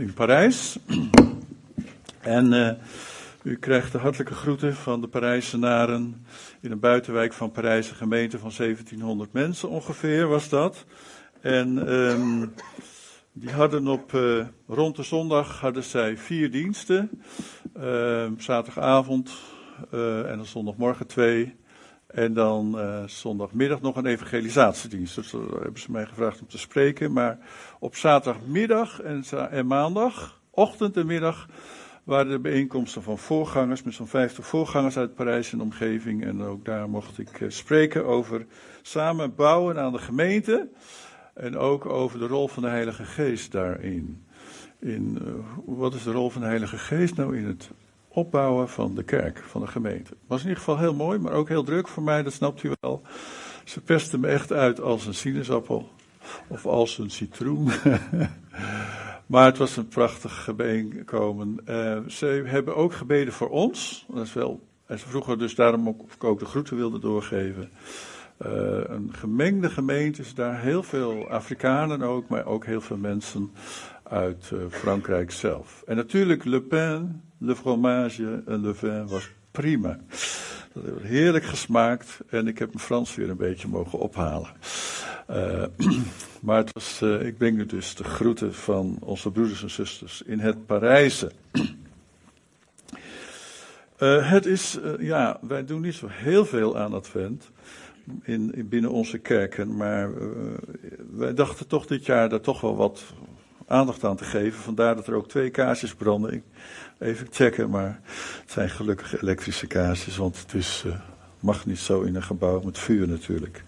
in Parijs. En uh, u krijgt de hartelijke groeten van de Parijzenaren in een buitenwijk van Parijs, een gemeente van 1700 mensen ongeveer was dat. En um, die hadden op, uh, rond de zondag hadden zij vier diensten. Uh, zaterdagavond uh, en dan zondagmorgen twee. En dan uh, zondagmiddag nog een evangelisatiedienst. Dus daar hebben ze mij gevraagd om te spreken. Maar op zaterdagmiddag en, en maandag, ochtend en middag, waren de bijeenkomsten van voorgangers, met zo'n 50 voorgangers uit Parijs en omgeving. En ook daar mocht ik uh, spreken over samen bouwen aan de gemeente. En ook over de rol van de Heilige Geest daarin. In, wat is de rol van de Heilige Geest nou in het opbouwen van de kerk, van de gemeente? Was in ieder geval heel mooi, maar ook heel druk voor mij, dat snapt u wel. Ze pesten me echt uit als een sinaasappel of als een citroen. maar het was een prachtig bijeenkomen. Uh, ze hebben ook gebeden voor ons. Dat is wel, en ze vroegen dus daarom ook of ik ook de groeten wilde doorgeven. Uh, een gemengde gemeente daar heel veel Afrikanen ook, maar ook heel veel mensen uit uh, Frankrijk zelf. En natuurlijk Le Pen, Le Fromage en Le Vin was prima. Dat heeft heerlijk gesmaakt en ik heb mijn Frans weer een beetje mogen ophalen. Uh, maar het was, uh, ik breng nu dus de groeten van onze broeders en zusters in het Parijse. Uh, het is, ja, wij doen niet zo heel veel aan Advent in, in binnen onze kerken, maar wij dachten toch dit jaar daar toch wel wat aandacht aan te geven. Vandaar dat er ook twee kaarsjes branden. Ik, even checken, maar het zijn gelukkig elektrische kaarsjes, want het is, mag niet zo in een gebouw met vuur natuurlijk.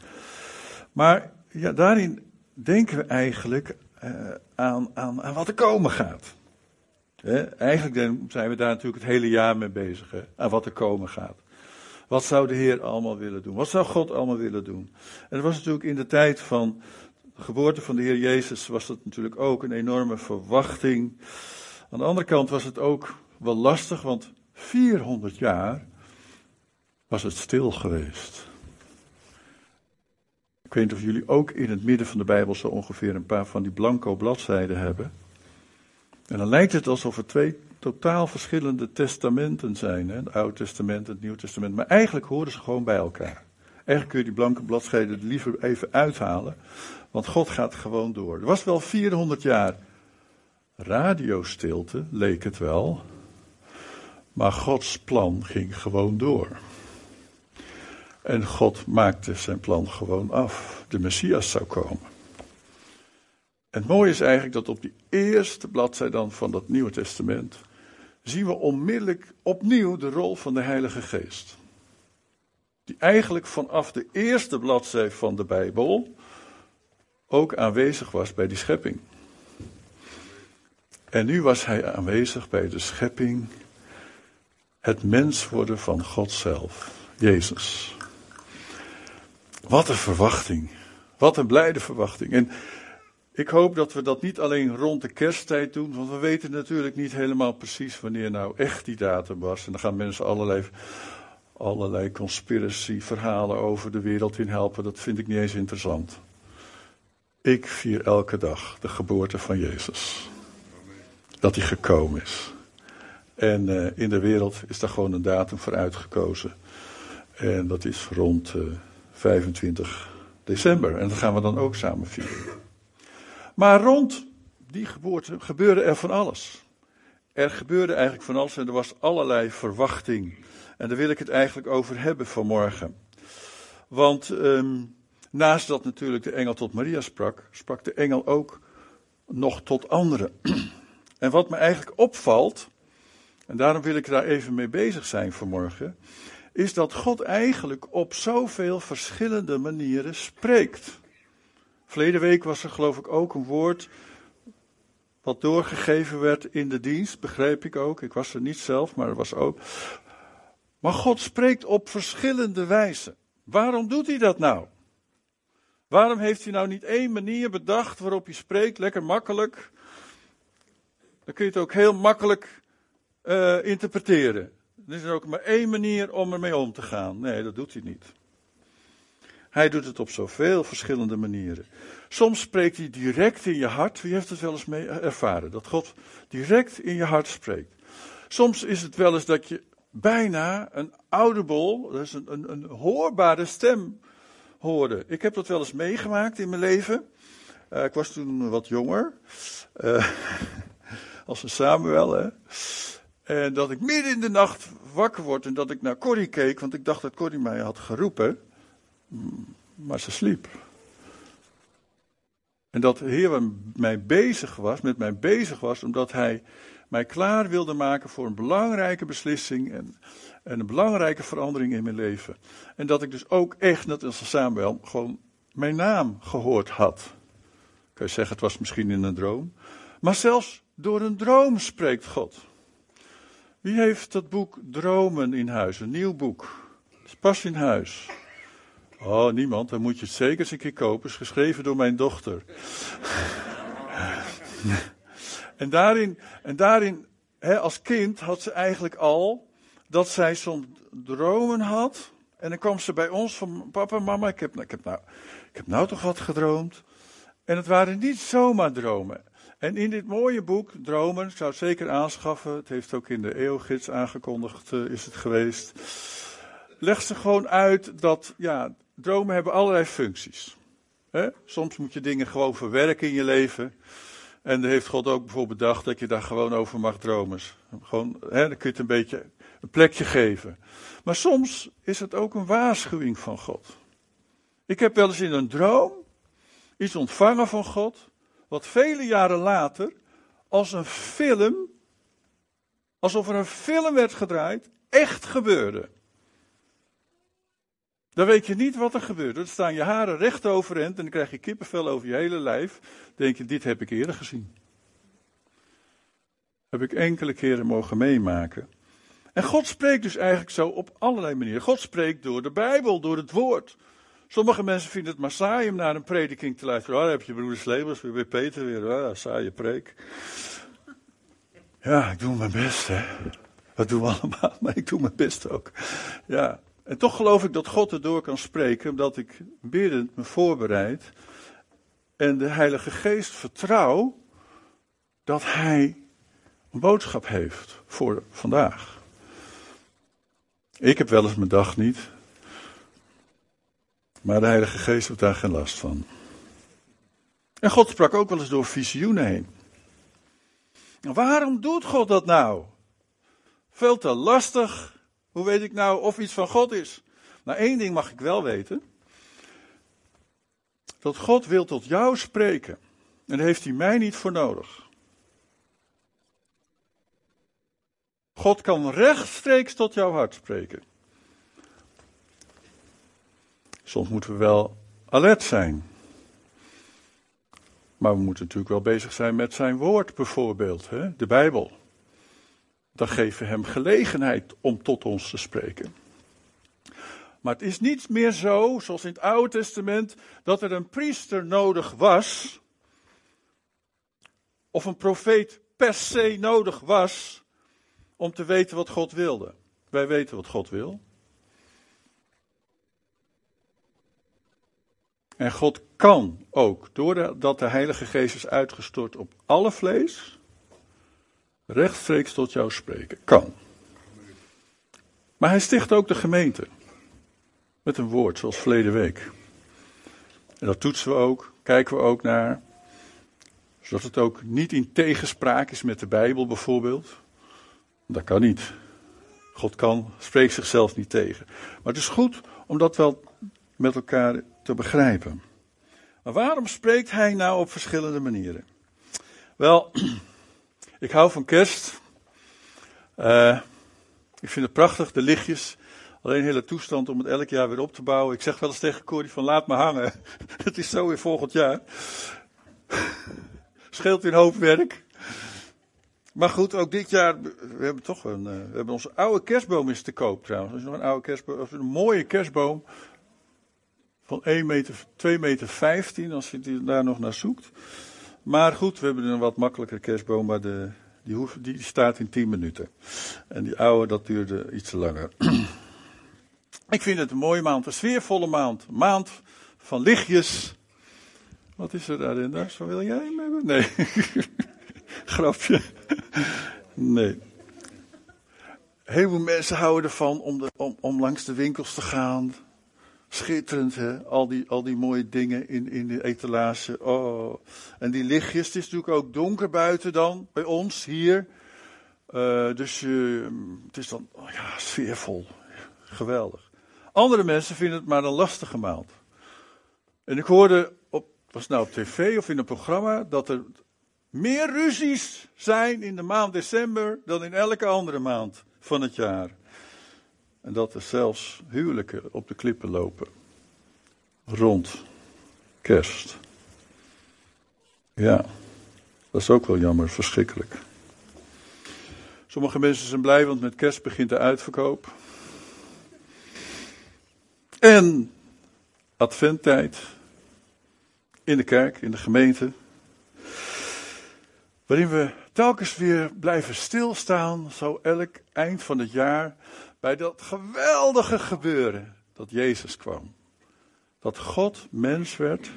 Maar ja, daarin denken we eigenlijk uh, aan, aan, aan wat er komen gaat. Eigenlijk zijn we daar natuurlijk het hele jaar mee bezig, aan wat er komen gaat. Wat zou de Heer allemaal willen doen? Wat zou God allemaal willen doen? En dat was natuurlijk in de tijd van de geboorte van de Heer Jezus, was dat natuurlijk ook een enorme verwachting. Aan de andere kant was het ook wel lastig, want 400 jaar was het stil geweest. Ik weet niet of jullie ook in het midden van de Bijbel zo ongeveer een paar van die blanco bladzijden hebben. En dan lijkt het alsof er twee totaal verschillende testamenten zijn. Hè? Het Oude Testament en het Nieuwe Testament. Maar eigenlijk horen ze gewoon bij elkaar. Eigenlijk kun je die blanke bladzijden er liever even uithalen. Want God gaat gewoon door. Er was wel 400 jaar radiostilte, leek het wel. Maar Gods plan ging gewoon door. En God maakte zijn plan gewoon af. De Messias zou komen. En het mooie is eigenlijk dat op die eerste bladzijde dan van dat Nieuwe Testament zien we onmiddellijk opnieuw de rol van de Heilige Geest. Die eigenlijk vanaf de eerste bladzijde van de Bijbel ook aanwezig was bij die schepping. En nu was hij aanwezig bij de schepping, het mens worden van God zelf, Jezus. Wat een verwachting. Wat een blijde verwachting. En ik hoop dat we dat niet alleen rond de kersttijd doen, want we weten natuurlijk niet helemaal precies wanneer nou echt die datum was. En dan gaan mensen allerlei, allerlei conspiracy-verhalen over de wereld in helpen. Dat vind ik niet eens interessant. Ik vier elke dag de geboorte van Jezus. Dat hij gekomen is. En uh, in de wereld is daar gewoon een datum voor uitgekozen. En dat is rond. Uh, 25 december. En dat gaan we dan ook samen vieren. Maar rond die geboorte gebeurde er van alles. Er gebeurde eigenlijk van alles en er was allerlei verwachting. En daar wil ik het eigenlijk over hebben vanmorgen. Want um, naast dat natuurlijk de engel tot Maria sprak, sprak de engel ook nog tot anderen. En wat me eigenlijk opvalt, en daarom wil ik daar even mee bezig zijn vanmorgen, is dat God eigenlijk op zoveel verschillende manieren spreekt. Verleden week was er geloof ik ook een woord wat doorgegeven werd in de dienst, begreep ik ook. Ik was er niet zelf, maar er was ook. Maar God spreekt op verschillende wijzen. Waarom doet hij dat nou? Waarom heeft hij nou niet één manier bedacht waarop hij spreekt, lekker makkelijk? Dan kun je het ook heel makkelijk uh, interpreteren. Er is ook maar één manier om ermee om te gaan. Nee, dat doet hij niet. Hij doet het op zoveel verschillende manieren. Soms spreekt hij direct in je hart. Wie heeft het wel eens mee ervaren? Dat God direct in je hart spreekt. Soms is het wel eens dat je bijna een audible, dat is een, een, een hoorbare stem hoorde. Ik heb dat wel eens meegemaakt in mijn leven. Uh, ik was toen wat jonger. Uh, als een Samuel, hè. En dat ik midden in de nacht wakker word en dat ik naar Corrie keek, want ik dacht dat Corrie mij had geroepen. Maar ze sliep. En dat de Heer mij bezig was, met mij bezig was, omdat Hij mij klaar wilde maken voor een belangrijke beslissing en, en een belangrijke verandering in mijn leven. En dat ik dus ook echt, net als Samuel, gewoon mijn naam gehoord had. Kun je zeggen, het was misschien in een droom. Maar zelfs door een droom spreekt God. Wie heeft dat boek Dromen in huis? Een nieuw boek. Het is pas in huis. Oh, niemand. Dan moet je het zeker eens een keer kopen. Het is geschreven door mijn dochter. en daarin, en daarin hè, als kind had ze eigenlijk al dat zij soms dromen had. En dan kwam ze bij ons van papa, mama, ik heb, ik heb, nou, ik heb nou toch wat gedroomd. En het waren niet zomaar dromen. En in dit mooie boek, Dromen, zou het zeker aanschaffen. Het heeft ook in de eeuwgids aangekondigd, uh, is het geweest. Legt ze gewoon uit dat, ja, dromen hebben allerlei functies. Soms moet je dingen gewoon verwerken in je leven. En dan heeft God ook bijvoorbeeld bedacht dat je daar gewoon over mag dromen. Gewoon, hè, dan kun je het een beetje een plekje geven. Maar soms is het ook een waarschuwing van God. Ik heb wel eens in een droom iets ontvangen van God, wat vele jaren later als een film, alsof er een film werd gedraaid, echt gebeurde. Dan weet je niet wat er gebeurt. Dan staan je haren recht overeind en dan krijg je kippenvel over je hele lijf. Dan denk je, dit heb ik eerder gezien. Heb ik enkele keren mogen meemaken. En God spreekt dus eigenlijk zo op allerlei manieren. God spreekt door de Bijbel, door het woord. Sommige mensen vinden het maar saai om naar een prediking te luisteren. Oh, heb je broeder Slebers, weer Peter weer. Oh, saaie preek. Ja, ik doe mijn best, hè. Dat doen we allemaal, maar ik doe mijn best ook. Ja, en toch geloof ik dat God erdoor kan spreken, omdat ik biddend me voorbereid en de Heilige Geest vertrouw dat Hij een boodschap heeft voor vandaag. Ik heb wel eens mijn dag niet, maar de Heilige Geest heeft daar geen last van. En God sprak ook wel eens door visioenen heen. Waarom doet God dat nou? Veel te lastig, hoe weet ik nou of iets van God is? Nou, één ding mag ik wel weten. Dat God wil tot jou spreken. En daar heeft hij mij niet voor nodig. God kan rechtstreeks tot jouw hart spreken. Soms moeten we wel alert zijn. Maar we moeten natuurlijk wel bezig zijn met zijn woord, bijvoorbeeld, hè? de Bijbel dan geven we hem gelegenheid om tot ons te spreken. Maar het is niet meer zo, zoals in het Oude Testament, dat er een priester nodig was, of een profeet per se nodig was, om te weten wat God wilde. Wij weten wat God wil. En God kan ook, doordat de Heilige Geest is uitgestort op alle vlees, rechtstreeks tot jou spreken. Kan. Maar hij sticht ook de gemeente. Met een woord, zoals verleden week. En dat toetsen we ook, kijken we ook naar. Zodat het ook niet in tegenspraak is met de Bijbel bijvoorbeeld. Dat kan niet. God kan, spreekt zichzelf niet tegen. Maar het is goed om dat wel met elkaar te begrijpen. Maar waarom spreekt hij nou op verschillende manieren? Wel, Ik hou van kerst. Uh, ik vind het prachtig, de lichtjes. Alleen hele toestand om het elk jaar weer op te bouwen. Ik zeg wel eens tegen Corrie van laat me hangen. het is zo weer volgend jaar. Scheelt weer een hoop werk. Maar goed, ook dit jaar, we hebben toch een, uh, we hebben onze oude kerstboom is te koop trouwens. Dat is nog een oude kerstboom, een mooie kerstboom. Van 1 meter, 2 meter 15, als je daar nog naar zoekt. Maar goed, we hebben een wat makkelijker kerstboom, maar de, die, hoef, die staat in 10 minuten. En die oude, dat duurde iets langer. Ik vind het een mooie maand, een sfeervolle maand. Maand van lichtjes. Wat is er daarin? Zo wil jij hem hebben? Nee. Grapje. Nee. Heel veel mensen houden ervan om, om langs de winkels te gaan. Schitterend, hè? Al die, al die mooie dingen in, in de etalage. Oh. En die lichtjes, het is natuurlijk ook donker buiten dan, bij ons hier. Uh, dus uh, het is dan, oh ja, sfeervol. Geweldig. Andere mensen vinden het maar een lastige maand. En ik hoorde, op, was nou op tv of in een programma, dat er meer ruzies zijn in de maand december dan in elke andere maand van het jaar. En dat er zelfs huwelijken op de klippen lopen. Rond kerst. Ja, dat is ook wel jammer, verschrikkelijk. Sommige mensen zijn blij, want met kerst begint de uitverkoop. En adventtijd in de kerk, in de gemeente. Waarin we telkens weer blijven stilstaan, zo elk eind van het jaar, bij dat geweldige gebeuren dat Jezus kwam. Dat God mens werd.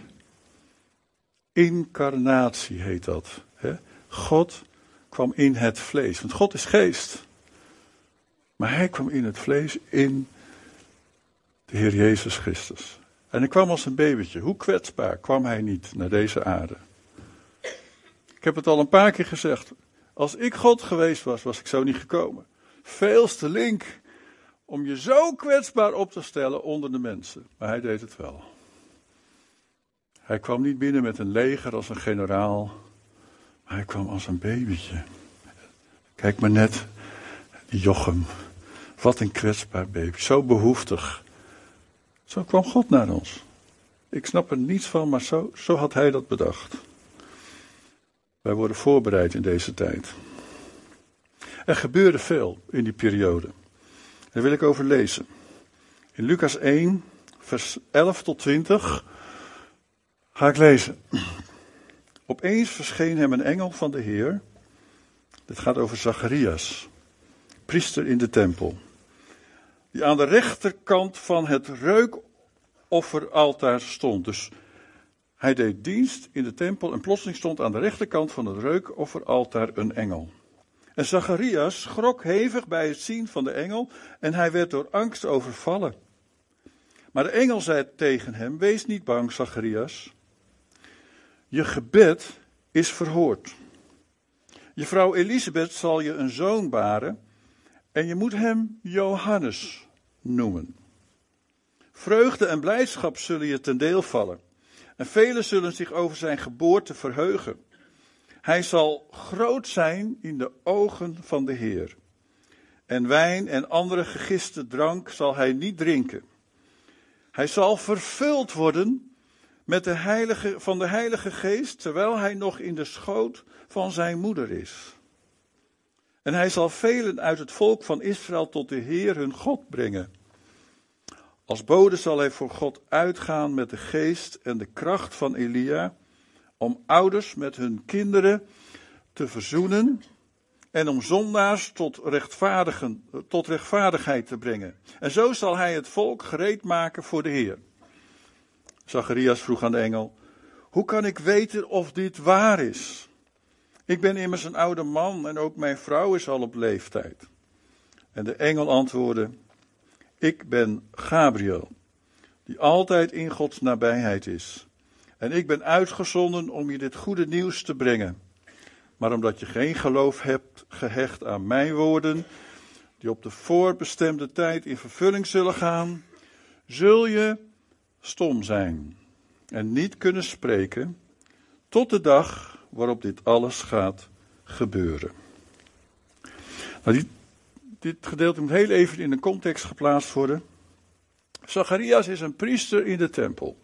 Incarnatie heet dat. Hè? God kwam in het vlees. Want God is geest. Maar hij kwam in het vlees in de Heer Jezus Christus. En hij kwam als een babytje. Hoe kwetsbaar kwam hij niet naar deze aarde? Ik heb het al een paar keer gezegd. Als ik God geweest was, was ik zo niet gekomen. Veelste link om je zo kwetsbaar op te stellen onder de mensen. Maar hij deed het wel. Hij kwam niet binnen met een leger als een generaal, maar hij kwam als een babytje. Kijk maar net, Jochem. Wat een kwetsbaar baby, zo behoeftig. Zo kwam God naar ons. Ik snap er niets van, maar zo, zo had hij dat bedacht. Wij worden voorbereid in deze tijd. Er gebeurde veel in die periode. Daar wil ik over lezen. In Lucas 1, vers 11 tot 20 ga ik lezen. Opeens verscheen hem een engel van de Heer. Dit gaat over Zacharias, priester in de tempel. Die aan de rechterkant van het reukofferaltaar stond. Dus hij deed dienst in de tempel en plotseling stond aan de rechterkant van het reukofferaltaar een engel. En Zacharias schrok hevig bij het zien van de engel en hij werd door angst overvallen. Maar de engel zei tegen hem: Wees niet bang, Zacharias. Je gebed is verhoord. Je vrouw Elisabeth zal je een zoon baren en je moet hem Johannes noemen. Vreugde en blijdschap zullen je ten deel vallen. En velen zullen zich over zijn geboorte verheugen. Hij zal groot zijn in de ogen van de Heer. En wijn en andere gegiste drank zal hij niet drinken. Hij zal vervuld worden met de heilige, van de Heilige Geest, terwijl hij nog in de schoot van zijn moeder is. En hij zal velen uit het volk van Israël tot de Heer hun God brengen. Als bode zal hij voor God uitgaan met de geest en de kracht van Elia om ouders met hun kinderen te verzoenen en om zondaars tot, rechtvaardigen, tot rechtvaardigheid te brengen. En zo zal hij het volk gereed maken voor de Heer. Zacharias vroeg aan de engel, hoe kan ik weten of dit waar is? Ik ben immers een oude man en ook mijn vrouw is al op leeftijd. En de engel antwoordde, ik ben Gabriel, die altijd in Gods nabijheid is. En ik ben uitgezonden om je dit goede nieuws te brengen. Maar omdat je geen geloof hebt gehecht aan mijn woorden, die op de voorbestemde tijd in vervulling zullen gaan, zul je stom zijn en niet kunnen spreken tot de dag waarop dit alles gaat gebeuren. Nou, dit, dit gedeelte moet heel even in een context geplaatst worden. Zacharias is een priester in de tempel.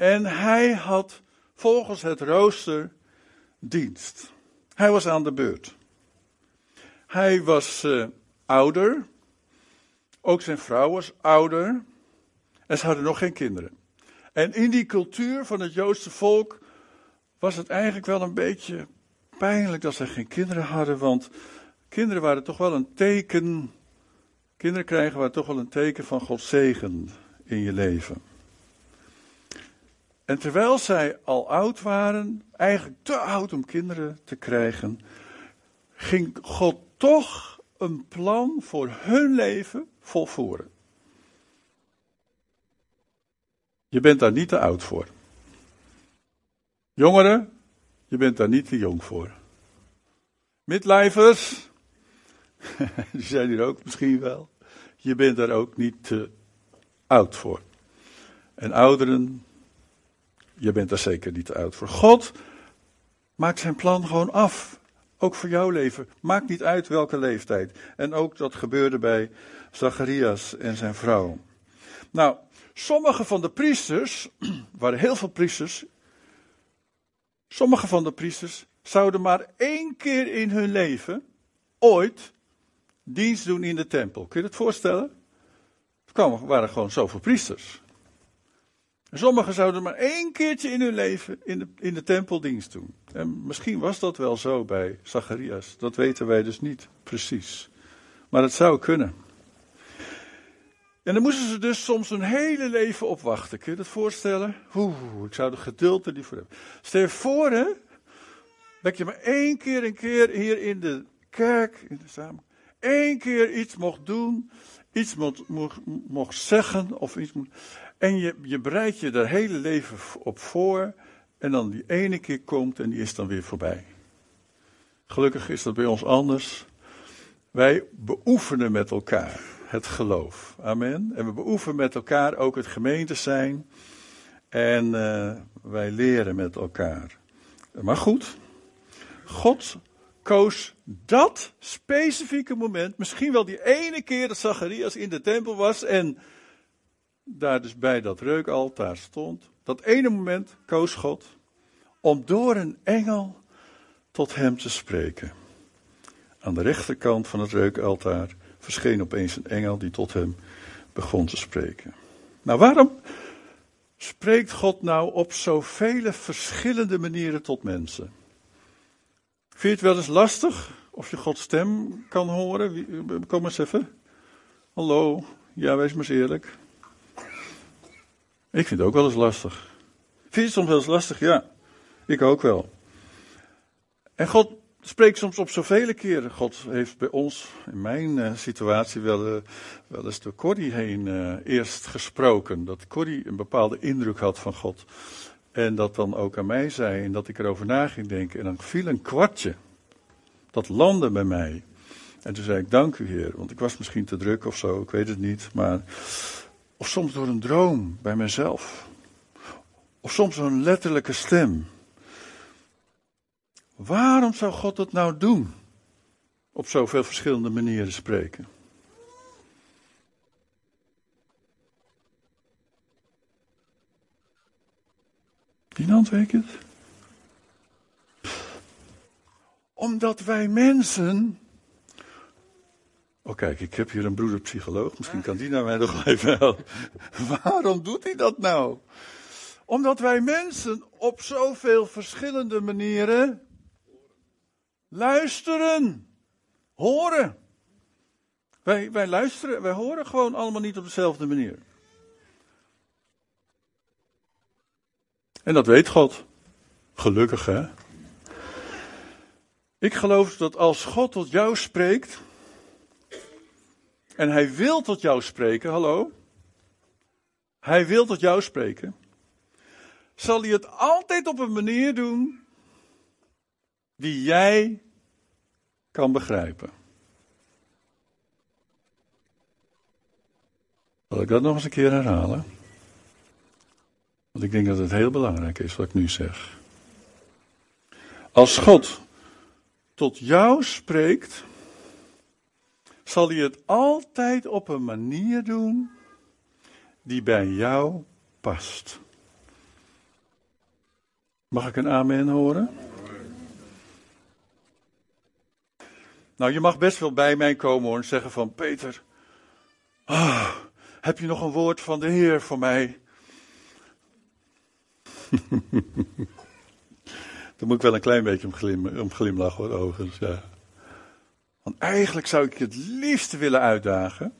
En hij had volgens het rooster dienst. Hij was aan de beurt. Hij was uh, ouder. Ook zijn vrouw was ouder. En ze hadden nog geen kinderen. En in die cultuur van het Joodse volk was het eigenlijk wel een beetje pijnlijk dat ze geen kinderen hadden. Want kinderen waren toch wel een teken Kinderen krijgen waar toch wel een teken van Gods zegen in je leven. En terwijl zij al oud waren, eigenlijk te oud om kinderen te krijgen, ging God toch een plan voor hun leven volvoeren. Je bent daar niet te oud voor. Jongeren, je bent daar niet te jong voor. Midlijvers, die zijn hier ook misschien wel. Je bent daar ook niet te oud voor. En ouderen, je bent daar zeker niet oud voor. God maakt zijn plan gewoon af. Ook voor jouw leven. Maakt niet uit welke leeftijd. En ook dat gebeurde bij Zacharias en zijn vrouw. Nou, sommige van de priesters, waren heel veel priesters. Sommige van de priesters zouden maar één keer in hun leven ooit dienst doen in de tempel. Kun je het voorstellen? Er waren gewoon zoveel priesters. Sommigen zouden maar één keertje in hun leven in de, in de tempel dienst doen. En misschien was dat wel zo bij Zacharias. Dat weten wij dus niet precies. Maar het zou kunnen. En dan moesten ze dus soms een hele leven opwachten. Kun je dat voorstellen? Oeh, ik zou er geduld er niet voor hebben. Stel je voor, hè, dat je maar één keer een keer hier in de kerk, in de samen, één keer iets mocht doen, iets mocht, mocht, mocht zeggen of iets moet. En je, je bereidt je daar hele leven op voor. En dan die ene keer komt en die is dan weer voorbij. Gelukkig is dat bij ons anders. Wij beoefenen met elkaar het geloof. Amen. En we beoefenen met elkaar ook het gemeente zijn. En uh, wij leren met elkaar. Maar goed, God koos dat specifieke moment, misschien wel die ene keer dat Zacharias in de tempel was en daar dus bij dat reukaltaar stond. Dat ene moment koos God om door een engel tot hem te spreken. Aan de rechterkant van het reukaltaar verscheen opeens een engel die tot hem begon te spreken. Nou, waarom spreekt God nou op zoveel verschillende manieren tot mensen? Vind je het wel eens lastig of je Gods stem kan horen? Kom eens even. Hallo, ja, wees maar eens eerlijk. Ik vind het ook wel eens lastig. Vind je het soms wel eens lastig? Ja, ik ook wel. En God spreekt soms op zoveel keren. God heeft bij ons, in mijn uh, situatie, wel, uh, wel eens door Corrie heen uh, eerst gesproken. Dat Corrie een bepaalde indruk had van God. En dat dan ook aan mij zei en dat ik erover na ging denken. En dan viel een kwartje. Dat landde bij mij. En toen zei ik, dank u Heer. Want ik was misschien te druk of zo, ik weet het niet. Maar of soms door een droom bij mezelf. Of soms een letterlijke stem. Waarom zou God dat nou doen? Op zoveel verschillende manieren spreken. Niemand weet het? Omdat wij mensen Oh kijk, ik heb hier een broeder psycholoog. Misschien kan die naar mij nog even helpen. Waarom doet hij dat nou? Omdat wij mensen op zoveel verschillende manieren luisteren, horen. Wij, wij luisteren, wij horen gewoon allemaal niet op dezelfde manier. En dat weet God. Gelukkig hè. Ik geloof dat als God tot jou spreekt, en hij wil tot jou spreken, hallo? Hij wil tot jou spreken. Zal hij het altijd op een manier doen die jij kan begrijpen? Zal ik dat nog eens een keer herhalen? Want ik denk dat het heel belangrijk is wat ik nu zeg. Als God tot jou spreekt, zal hij het altijd op een manier doen die bij jou past. Mag ik een amen horen? Nou, je mag best wel bij mij komen hoor en zeggen van Peter, ah, heb je nog een woord van de Heer voor mij? Dan moet ik wel een klein beetje om, om glimlachen hoor, overigens, ja. Eigenlijk zou ik je het liefst willen uitdagen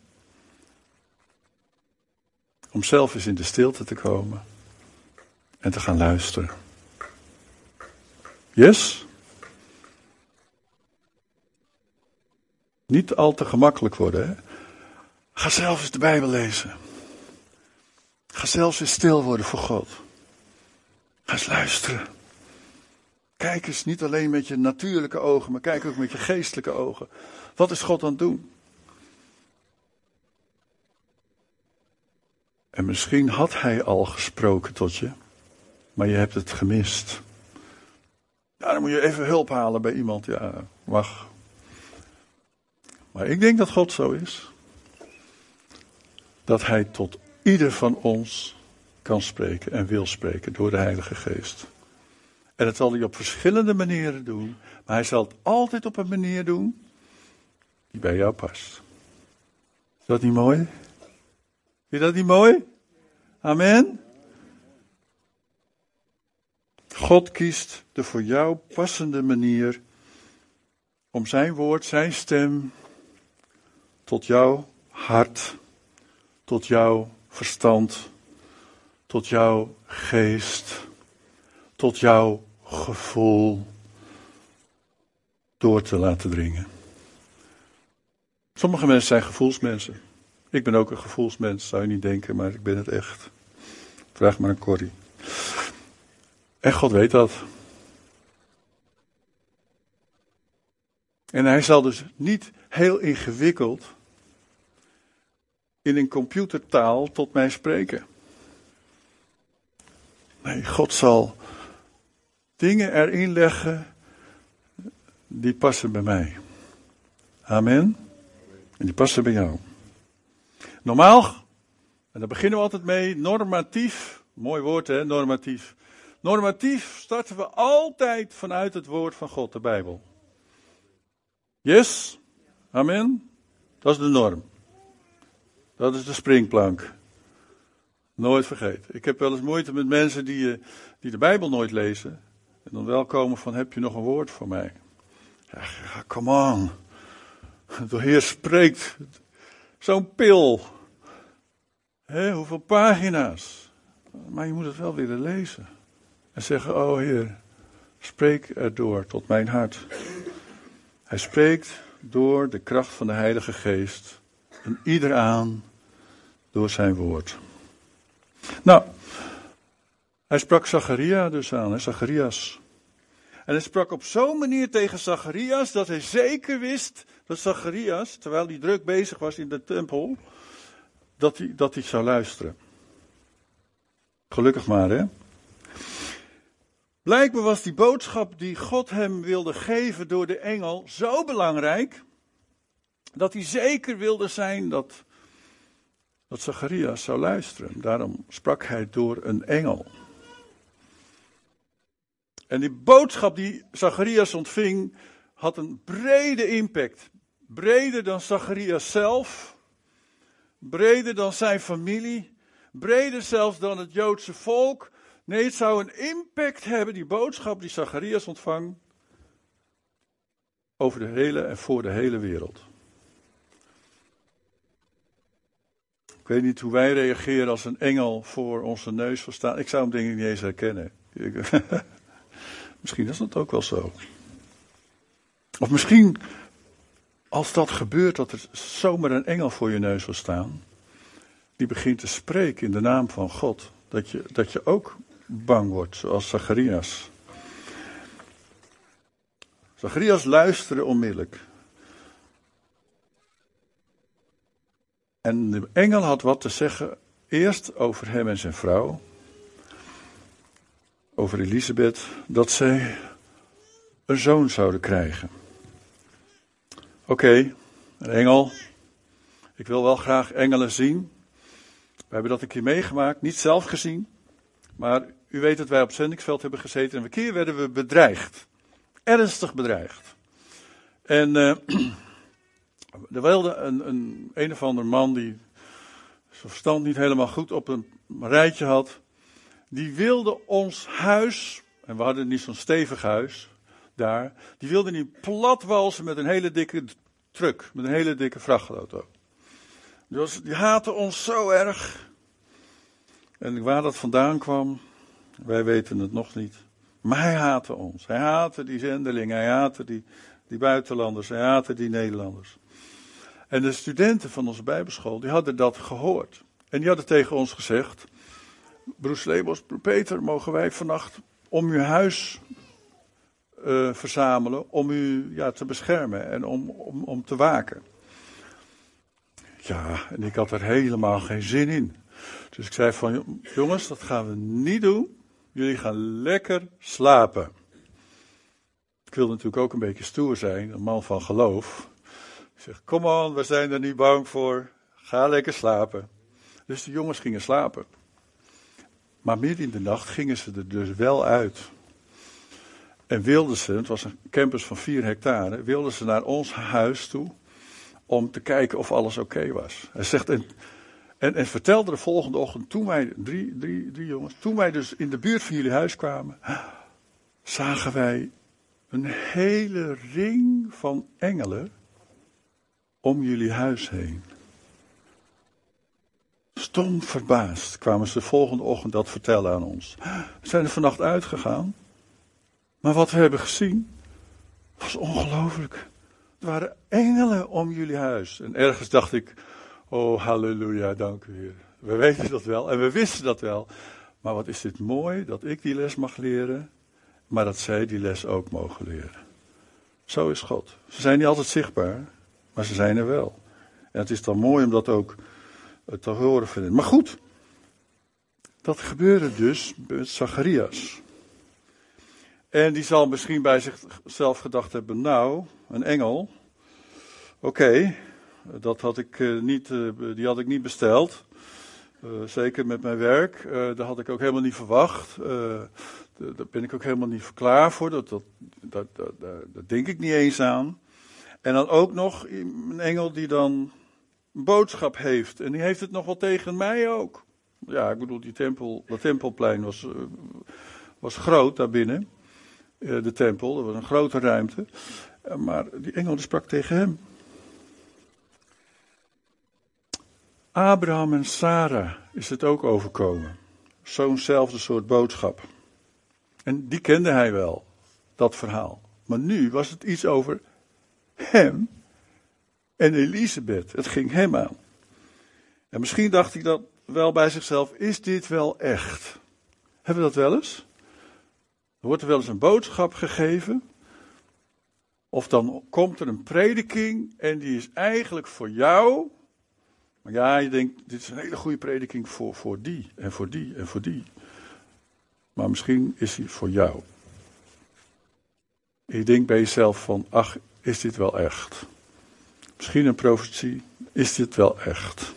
om zelf eens in de stilte te komen en te gaan luisteren. Yes? Niet al te gemakkelijk worden. Hè? Ga zelf eens de Bijbel lezen. Ga zelf eens stil worden voor God. Ga eens luisteren. Kijk eens niet alleen met je natuurlijke ogen, maar kijk ook met je geestelijke ogen. Wat is God aan het doen? En misschien had hij al gesproken tot je, maar je hebt het gemist. Ja, dan moet je even hulp halen bij iemand. Ja, mag. Maar ik denk dat God zo is. Dat hij tot ieder van ons kan spreken en wil spreken door de Heilige Geest. En dat zal hij op verschillende manieren doen, maar hij zal het altijd op een manier doen die bij jou past. Is dat niet mooi? Vind je dat niet mooi? Amen. God kiest de voor jou passende manier om zijn woord, zijn stem tot jouw hart, tot jouw verstand, tot jouw geest, tot jouw gevoel door te laten dringen. Sommige mensen zijn gevoelsmensen. Ik ben ook een gevoelsmens, zou je niet denken, maar ik ben het echt. Vraag maar aan Corrie. En God weet dat. En hij zal dus niet heel ingewikkeld in een computertaal tot mij spreken. Nee, God zal dingen erin leggen die passen bij mij. Amen. En die passen bij jou. Normaal, en daar beginnen we altijd mee, normatief. Mooi woord hè, normatief. Normatief starten we altijd vanuit het woord van God, de Bijbel. Yes? Amen? Dat is de norm. Dat is de springplank. Nooit vergeten. Ik heb wel eens moeite met mensen die, eh, die de Bijbel nooit lezen. En dan wel komen van, heb je nog een woord voor mij? Ja, come on. De Heer spreekt. Zo'n pil. Hé, hoeveel pagina's. Maar je moet het wel willen lezen. En zeggen, oh Heer, spreek erdoor tot mijn hart. Hij spreekt door de kracht van de Heilige Geest. En ieder aan door zijn woord. Nou, hij sprak Zacharia dus aan, Zacharias. En hij sprak op zo'n manier tegen Zacharias dat hij zeker wist dat Zacharias, terwijl hij druk bezig was in de tempel, dat hij, dat hij zou luisteren. Gelukkig maar, hè? Blijkbaar was die boodschap die God hem wilde geven door de engel zo belangrijk, dat hij zeker wilde zijn dat, dat Zacharias zou luisteren. Daarom sprak hij door een engel. En die boodschap die Zacharias ontving, had een brede impact. Breder dan Zacharias zelf, breder dan zijn familie, breder zelfs dan het Joodse volk. Nee, het zou een impact hebben, die boodschap die Zacharias ontvang, over de hele en voor de hele wereld. Ik weet niet hoe wij reageren als een engel voor onze neus verstaan. Ik zou hem denk ik niet eens herkennen. Misschien is dat ook wel zo. Of misschien, als dat gebeurt, dat er zomaar een engel voor je neus wil staan, die begint te spreken in de naam van God, dat je, dat je ook bang wordt, zoals Zacharias. Zacharias luisterde onmiddellijk. En de engel had wat te zeggen, eerst over hem en zijn vrouw, over Elisabeth, dat zij een zoon zouden krijgen. Oké, een engel. Ik wil wel graag engelen zien. We hebben dat een keer meegemaakt, niet zelf gezien. Maar u weet dat wij op zendingsveld hebben gezeten en een keer werden we bedreigd. Ernstig bedreigd. En uh, er wilde een, een, een of ander man die zijn verstand niet helemaal goed op een rijtje had. Die wilde ons huis, en we hadden niet zo'n stevig huis daar. Die wilde niet platwalsen met een hele dikke truck, met een hele dikke vrachtauto. Dus die haatte ons zo erg. En waar dat vandaan kwam, wij weten het nog niet. Maar hij haatte ons. Hij haatte die zendelingen, hij haatte die, die buitenlanders, hij haatte die Nederlanders. En de studenten van onze Bijbelschool, die hadden dat gehoord. En die hadden tegen ons gezegd: Broes Lebos, Peter, mogen wij vannacht om uw huis uh, verzamelen om u ja, te beschermen en om, om, om te waken. Ja, en ik had er helemaal geen zin in. Dus ik zei van, jongens, dat gaan we niet doen. Jullie gaan lekker slapen. Ik wil natuurlijk ook een beetje stoer zijn, een man van geloof. Ik zeg, kom on, we zijn er niet bang voor. Ga lekker slapen. Dus de jongens gingen slapen. Maar midden in de nacht gingen ze er dus wel uit. En wilden ze, het was een campus van 4 hectare, wilden ze naar ons huis toe om te kijken of alles oké was. Hij zegt, en, en, en, vertelde de volgende ochtend, toen wij, drie, drie, drie jongens, toen wij dus in de buurt van jullie huis kwamen, zagen wij een hele ring van engelen om jullie huis heen. Stom verbaasd kwamen ze de volgende ochtend dat vertellen aan ons. We zijn er vannacht uitgegaan. Maar wat we hebben gezien was ongelooflijk. Er waren engelen om jullie huis. En ergens dacht ik, oh halleluja, dank u Heer. We weten dat wel en we wisten dat wel. Maar wat is dit mooi dat ik die les mag leren, maar dat zij die les ook mogen leren. Zo is God. Ze zijn niet altijd zichtbaar, maar ze zijn er wel. En het is dan mooi om dat ook te horen vinden. Maar goed, dat gebeurde dus met Zacharias. En die zal misschien bij zichzelf gedacht hebben: Nou, een engel. Oké, dat had ik uh, niet, uh, die had ik niet besteld. Uh, zeker met mijn werk. dat had ik ook helemaal niet verwacht. daar ben ik ook helemaal niet klaar voor. Dat, dat, dat, dat, dat denk ik niet eens aan. En dan ook nog een engel die dan boodschap heeft. En die heeft het nog wel tegen mij ook. Ja, ik bedoel, die tempel, dat tempelplein was, was groot daarbinnen. Eh, de tempel. Dat was een grote ruimte. Eh, maar die engel sprak tegen hem. Abraham en Sarah is het ook overkomen. Zo'nzelfde soort boodschap. En die kende hij wel, dat verhaal. Maar nu was het iets over hem en Elisabeth. Het ging hem aan. En misschien dacht hij dat wel bij zichzelf: is dit wel echt? Hebben we dat wel eens? Er wordt er wel eens een boodschap gegeven. Of dan komt er een prediking en die is eigenlijk voor jou. Maar ja, je denkt, dit is een hele goede prediking voor, voor die en voor die en voor die. Maar misschien is die voor jou. je denkt bij jezelf van, ach, is dit wel echt? Misschien een profetie, is dit wel echt?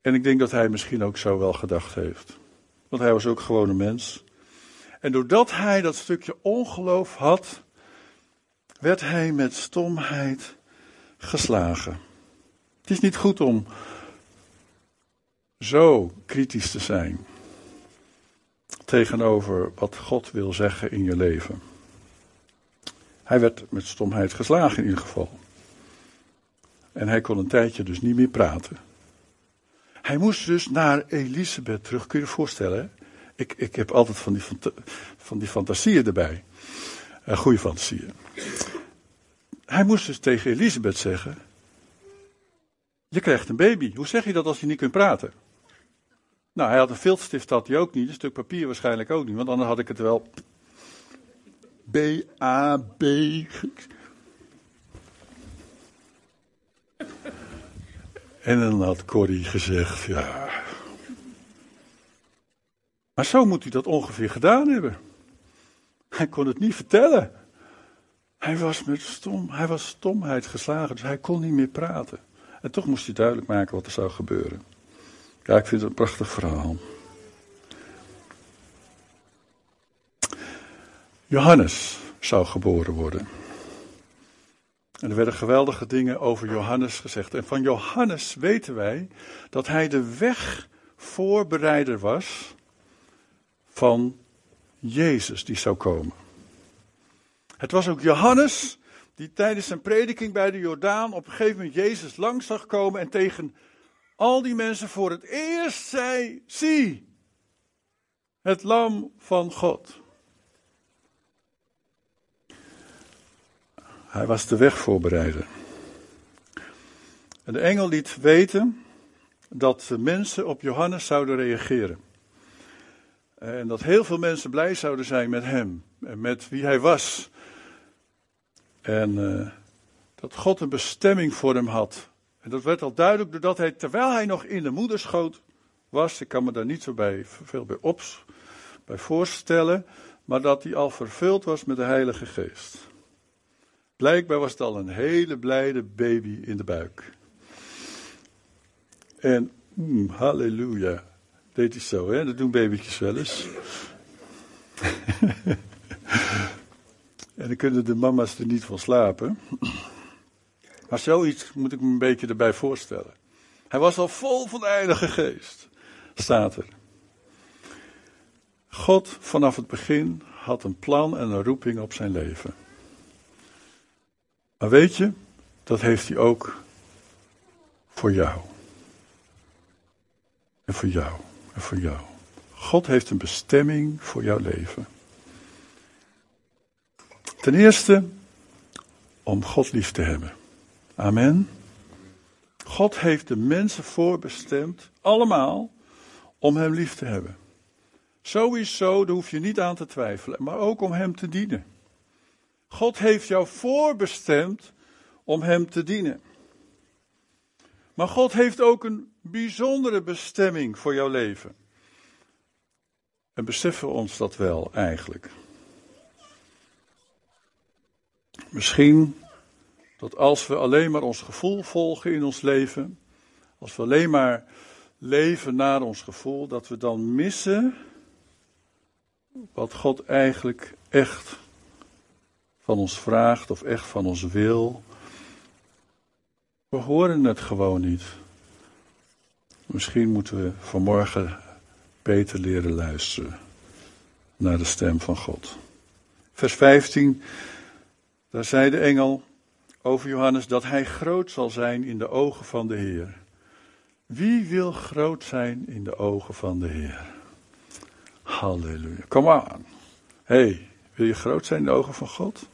En ik denk dat hij misschien ook zo wel gedacht heeft. Want hij was ook gewoon een mens. En doordat hij dat stukje ongeloof had, werd hij met stomheid geslagen. Het is niet goed om zo kritisch te zijn tegenover wat God wil zeggen in je leven. Hij werd met stomheid geslagen in ieder geval. En hij kon een tijdje dus niet meer praten. Hij moest dus naar Elisabeth terug. Kun je je voorstellen? Ik, ik heb altijd van die, van die fantasieën erbij. Uh, goede fantasieën. Hij moest dus tegen Elisabeth zeggen: Je krijgt een baby. Hoe zeg je dat als je niet kunt praten? Nou, hij had een viltstift, had hij ook niet. Een stuk papier waarschijnlijk ook niet. Want anders had ik het wel. B, En dan had Corrie gezegd: Ja. Maar zo moet hij dat ongeveer gedaan hebben. Hij kon het niet vertellen. Hij was met stom, hij was stomheid geslagen, dus hij kon niet meer praten. En toch moest hij duidelijk maken wat er zou gebeuren. Ja, ik vind het een prachtig verhaal. Johannes zou geboren worden. En er werden geweldige dingen over Johannes gezegd. En van Johannes weten wij dat hij de weg voorbereider was van Jezus die zou komen. Het was ook Johannes die tijdens zijn prediking bij de Jordaan op een gegeven moment Jezus langs zag komen en tegen al die mensen voor het eerst zei: Zie, het lam van God. Hij was de weg voorbereiden. En de engel liet weten dat de mensen op Johannes zouden reageren. En dat heel veel mensen blij zouden zijn met hem en met wie hij was. En uh, dat God een bestemming voor hem had. En dat werd al duidelijk doordat hij, terwijl hij nog in de moederschoot was, ik kan me daar niet zo bij, veel bij, op, bij voorstellen, maar dat hij al vervuld was met de Heilige Geest. Blijkbaar was het al een hele blijde baby in de buik. En, mm, halleluja, deed hij zo, hè? Dat doen babytjes wel eens. en dan kunnen de mama's er niet van slapen. Maar zoiets moet ik me een beetje erbij voorstellen. Hij was al vol van de Heilige Geest, staat er. God vanaf het begin had een plan en een roeping op zijn leven. Maar weet je, dat heeft hij ook voor jou. En voor jou. En voor jou. God heeft een bestemming voor jouw leven. Ten eerste om God lief te hebben. Amen. God heeft de mensen voorbestemd, allemaal, om Hem lief te hebben. Sowieso, daar hoef je niet aan te twijfelen, maar ook om Hem te dienen. God heeft jou voorbestemd om Hem te dienen. Maar God heeft ook een bijzondere bestemming voor jouw leven. En beseffen we ons dat wel eigenlijk? Misschien dat als we alleen maar ons gevoel volgen in ons leven, als we alleen maar leven naar ons gevoel, dat we dan missen wat God eigenlijk echt van ons vraagt of echt van ons wil. We horen het gewoon niet. Misschien moeten we vanmorgen beter leren luisteren naar de stem van God. Vers 15, daar zei de engel over Johannes dat hij groot zal zijn in de ogen van de Heer. Wie wil groot zijn in de ogen van de Heer? Halleluja. Kom aan. hey, wil je groot zijn in de ogen van God?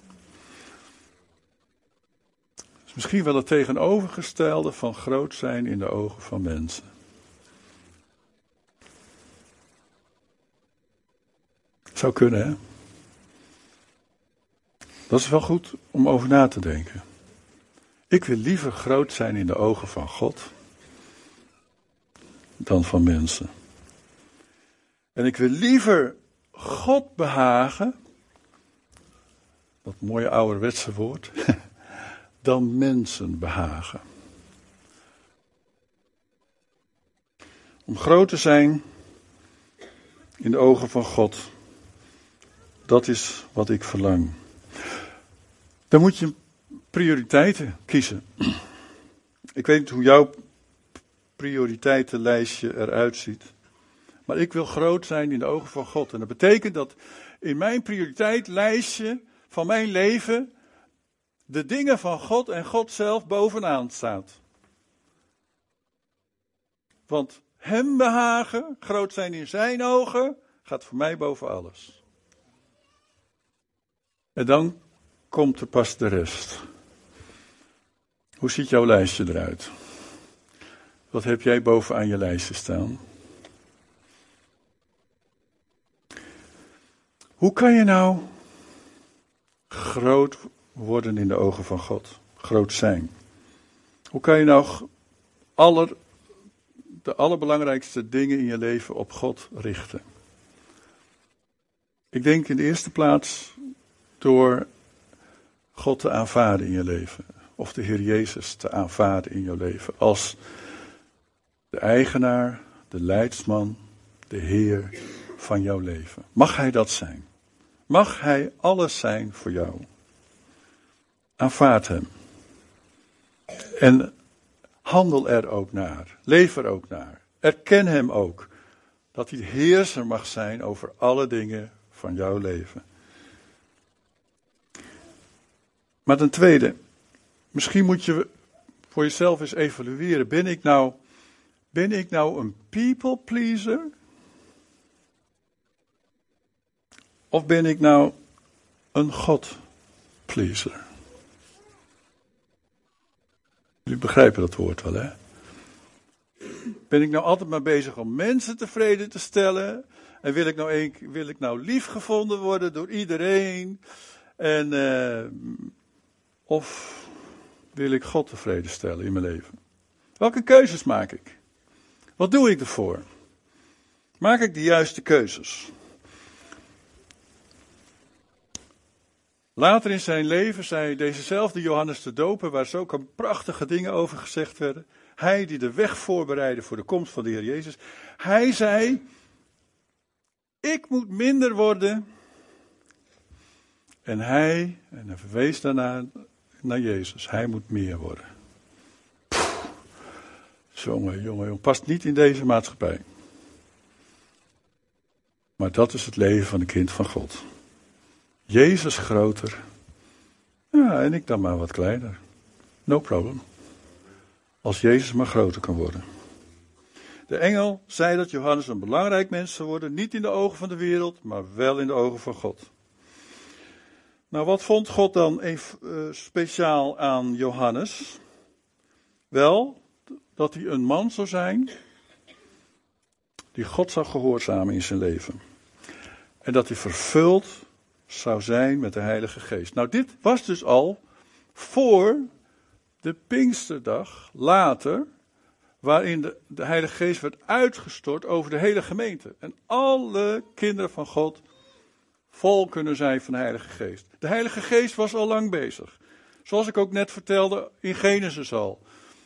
Dat is misschien wel het tegenovergestelde van groot zijn in de ogen van mensen. Zou kunnen, hè? Dat is wel goed om over na te denken. Ik wil liever groot zijn in de ogen van God dan van mensen. En ik wil liever God behagen, dat mooie ouderwetse woord, dan mensen behagen. Om groot te zijn in de ogen van God, dat is wat ik verlang. Dan moet je prioriteiten kiezen. Ik weet niet hoe jouw prioriteitenlijstje eruit ziet. Maar ik wil groot zijn in de ogen van God. En dat betekent dat in mijn prioriteitslijstje van mijn leven de dingen van God en God zelf bovenaan staat. Want hem behagen, groot zijn in zijn ogen, gaat voor mij boven alles. En dan komt er pas de rest. Hoe ziet jouw lijstje eruit? Wat heb jij bovenaan je lijstje staan? Hoe kan je nou groot worden in de ogen van God? Groot zijn. Hoe kan je nou aller, de allerbelangrijkste dingen in je leven op God richten? Ik denk in de eerste plaats door God te aanvaarden in je leven of de Heer Jezus te aanvaarden in jouw leven als de eigenaar, de leidsman, de Heer van jouw leven. Mag Hij dat zijn? Mag Hij alles zijn voor jou? Aanvaard Hem. En handel er ook naar. Leef er ook naar. Erken Hem ook. Dat Hij heerser mag zijn over alle dingen van jouw leven. Maar ten tweede, Misschien moet je voor jezelf eens evalueren. Ben ik nou Ben ik nou een people pleaser? Of ben ik nou een God pleaser? Jullie begrijpen dat woord wel, hè? Ben ik nou altijd maar bezig om mensen tevreden te stellen? En wil ik nou, een, wil ik nou lief gevonden worden door iedereen? En, uh, of wil ik God tevreden stellen in mijn leven? Welke keuzes maak ik? Wat doe ik ervoor? Maak ik de juiste keuzes? Later in zijn leven zei dezezelfde Johannes de Doper, waar zulke prachtige dingen over gezegd werden. Hij die de weg voorbereidde voor de komst van de Heer Jezus. Hij zei, ik moet minder worden. En hij, en hij verwees daarna naar Jezus, hij moet meer worden. jongen, jongen, jongen, past niet in deze maatschappij. Maar dat is het leven van een kind van God. Jezus groter. Ja, en ik dan maar wat kleiner. No problem. Als Jezus maar groter kan worden. De engel zei dat Johannes een belangrijk mens zou worden, niet in de ogen van de wereld, maar wel in de ogen van God. Nou, wat vond God dan even, uh, speciaal aan Johannes? Wel, dat hij een man zou zijn die God zou gehoorzamen in zijn leven. En dat hij vervuld zou zijn met de Heilige Geest. Nou, dit was dus al voor de Pinksterdag later, waarin de, de Heilige Geest werd uitgestort over de hele gemeente. En alle kinderen van God vol kunnen zijn van de Heilige Geest. De Heilige Geest was al lang bezig. Zoals ik ook net vertelde in Genesis al.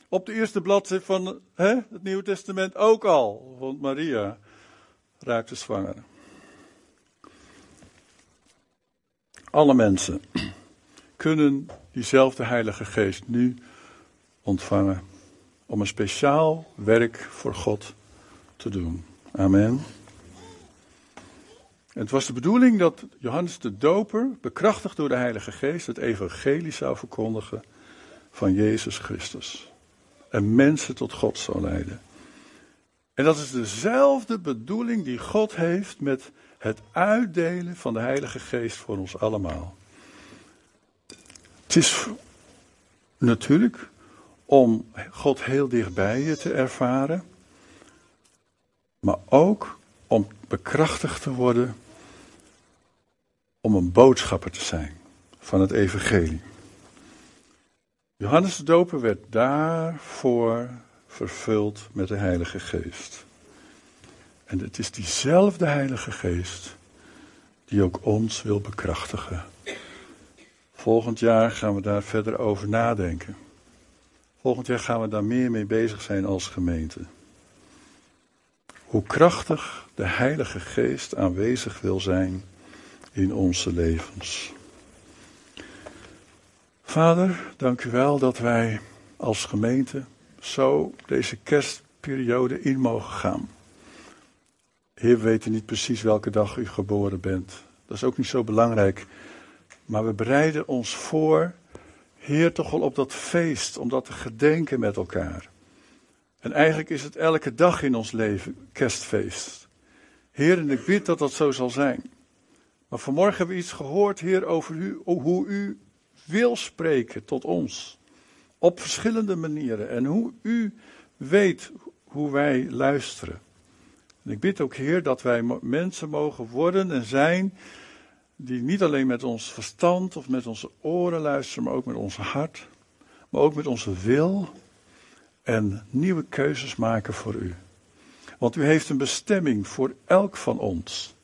Op de eerste bladzijde van hè, het Nieuwe Testament ook al. Want Maria raakte zwanger. Alle mensen kunnen diezelfde Heilige Geest nu ontvangen om een speciaal werk voor God te doen. Amen. Het was de bedoeling dat Johannes de Doper, bekrachtigd door de Heilige Geest, het evangelie zou verkondigen van Jezus Christus. En mensen tot God zou leiden. En dat is dezelfde bedoeling die God heeft met het uitdelen van de Heilige Geest voor ons allemaal. Het is natuurlijk om God heel dichtbij je te ervaren, maar ook om bekrachtigd te worden om een boodschapper te zijn van het evangelie. Johannes de Doper werd daarvoor vervuld met de Heilige Geest. En het is diezelfde Heilige Geest die ook ons wil bekrachtigen. Volgend jaar gaan we daar verder over nadenken. Volgend jaar gaan we daar meer mee bezig zijn als gemeente. Hoe krachtig de Heilige Geest aanwezig wil zijn in onze levens. Vader, dank u wel dat wij als gemeente zo deze kerstperiode in mogen gaan. Heer, we weten niet precies welke dag u geboren bent. Dat is ook niet zo belangrijk. Maar we bereiden ons voor, Heer, toch wel op dat feest, om dat te gedenken met elkaar. En eigenlijk is het elke dag in ons leven kerstfeest. Heer, en ik bid dat dat zo zal zijn. Maar vanmorgen hebben we iets gehoord, Heer, over u, hoe u wil spreken tot ons. Op verschillende manieren. En hoe u weet hoe wij luisteren. En ik bid ook, Heer, dat wij mensen mogen worden en zijn die niet alleen met ons verstand of met onze oren luisteren, maar ook met ons hart, maar ook met onze wil en nieuwe keuzes maken voor u. Want u heeft een bestemming voor elk van ons.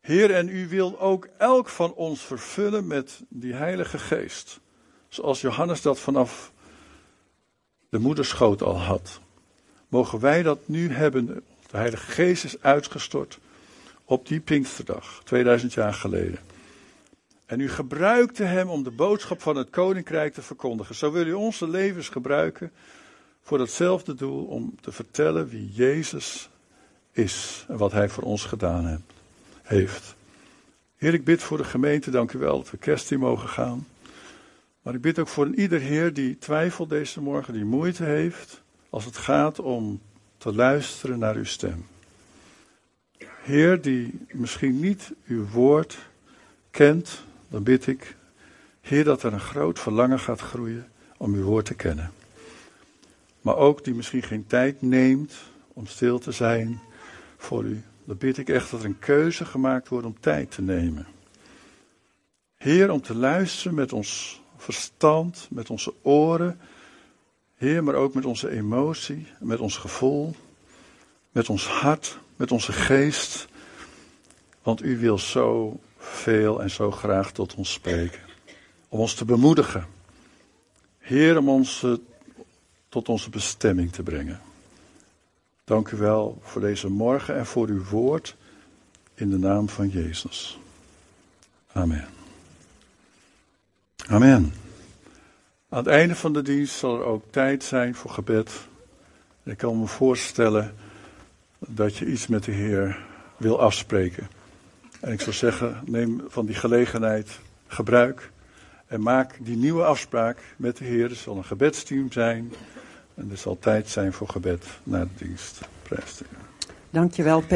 Heer, en u wil ook elk van ons vervullen met die Heilige Geest. Zoals Johannes dat vanaf de moederschoot al had. Mogen wij dat nu hebben? De Heilige Geest is uitgestort op die Pinksterdag, 2000 jaar geleden. En u gebruikte hem om de boodschap van het koninkrijk te verkondigen. Zo wil u onze levens gebruiken voor datzelfde doel om te vertellen wie Jezus is en wat hij voor ons gedaan heeft. Heer, ik bid voor de gemeente, dank u wel dat we kerst mogen gaan. Maar ik bid ook voor ieder Heer die twijfelt deze morgen, die moeite heeft als het gaat om te luisteren naar uw stem. Heer, die misschien niet uw woord kent, dan bid ik, Heer, dat er een groot verlangen gaat groeien om uw woord te kennen. Maar ook die misschien geen tijd neemt om stil te zijn voor u. Dan bid ik echt dat er een keuze gemaakt wordt om tijd te nemen. Heer, om te luisteren met ons verstand, met onze oren. Heer, maar ook met onze emotie, met ons gevoel, met ons hart, met onze geest. Want u wil zo veel en zo graag tot ons spreken. Om ons te bemoedigen. Heer, om ons eh, tot onze bestemming te brengen. Dank u wel voor deze morgen en voor uw woord in de naam van Jezus. Amen. Amen. Aan het einde van de dienst zal er ook tijd zijn voor gebed. Ik kan me voorstellen dat je iets met de Heer wil afspreken. En ik zou zeggen, neem van die gelegenheid gebruik en maak die nieuwe afspraak met de Heer. Er zal een gebedsteam zijn en er zal tijd zijn voor gebed na de dienst. Prijs Dankjewel,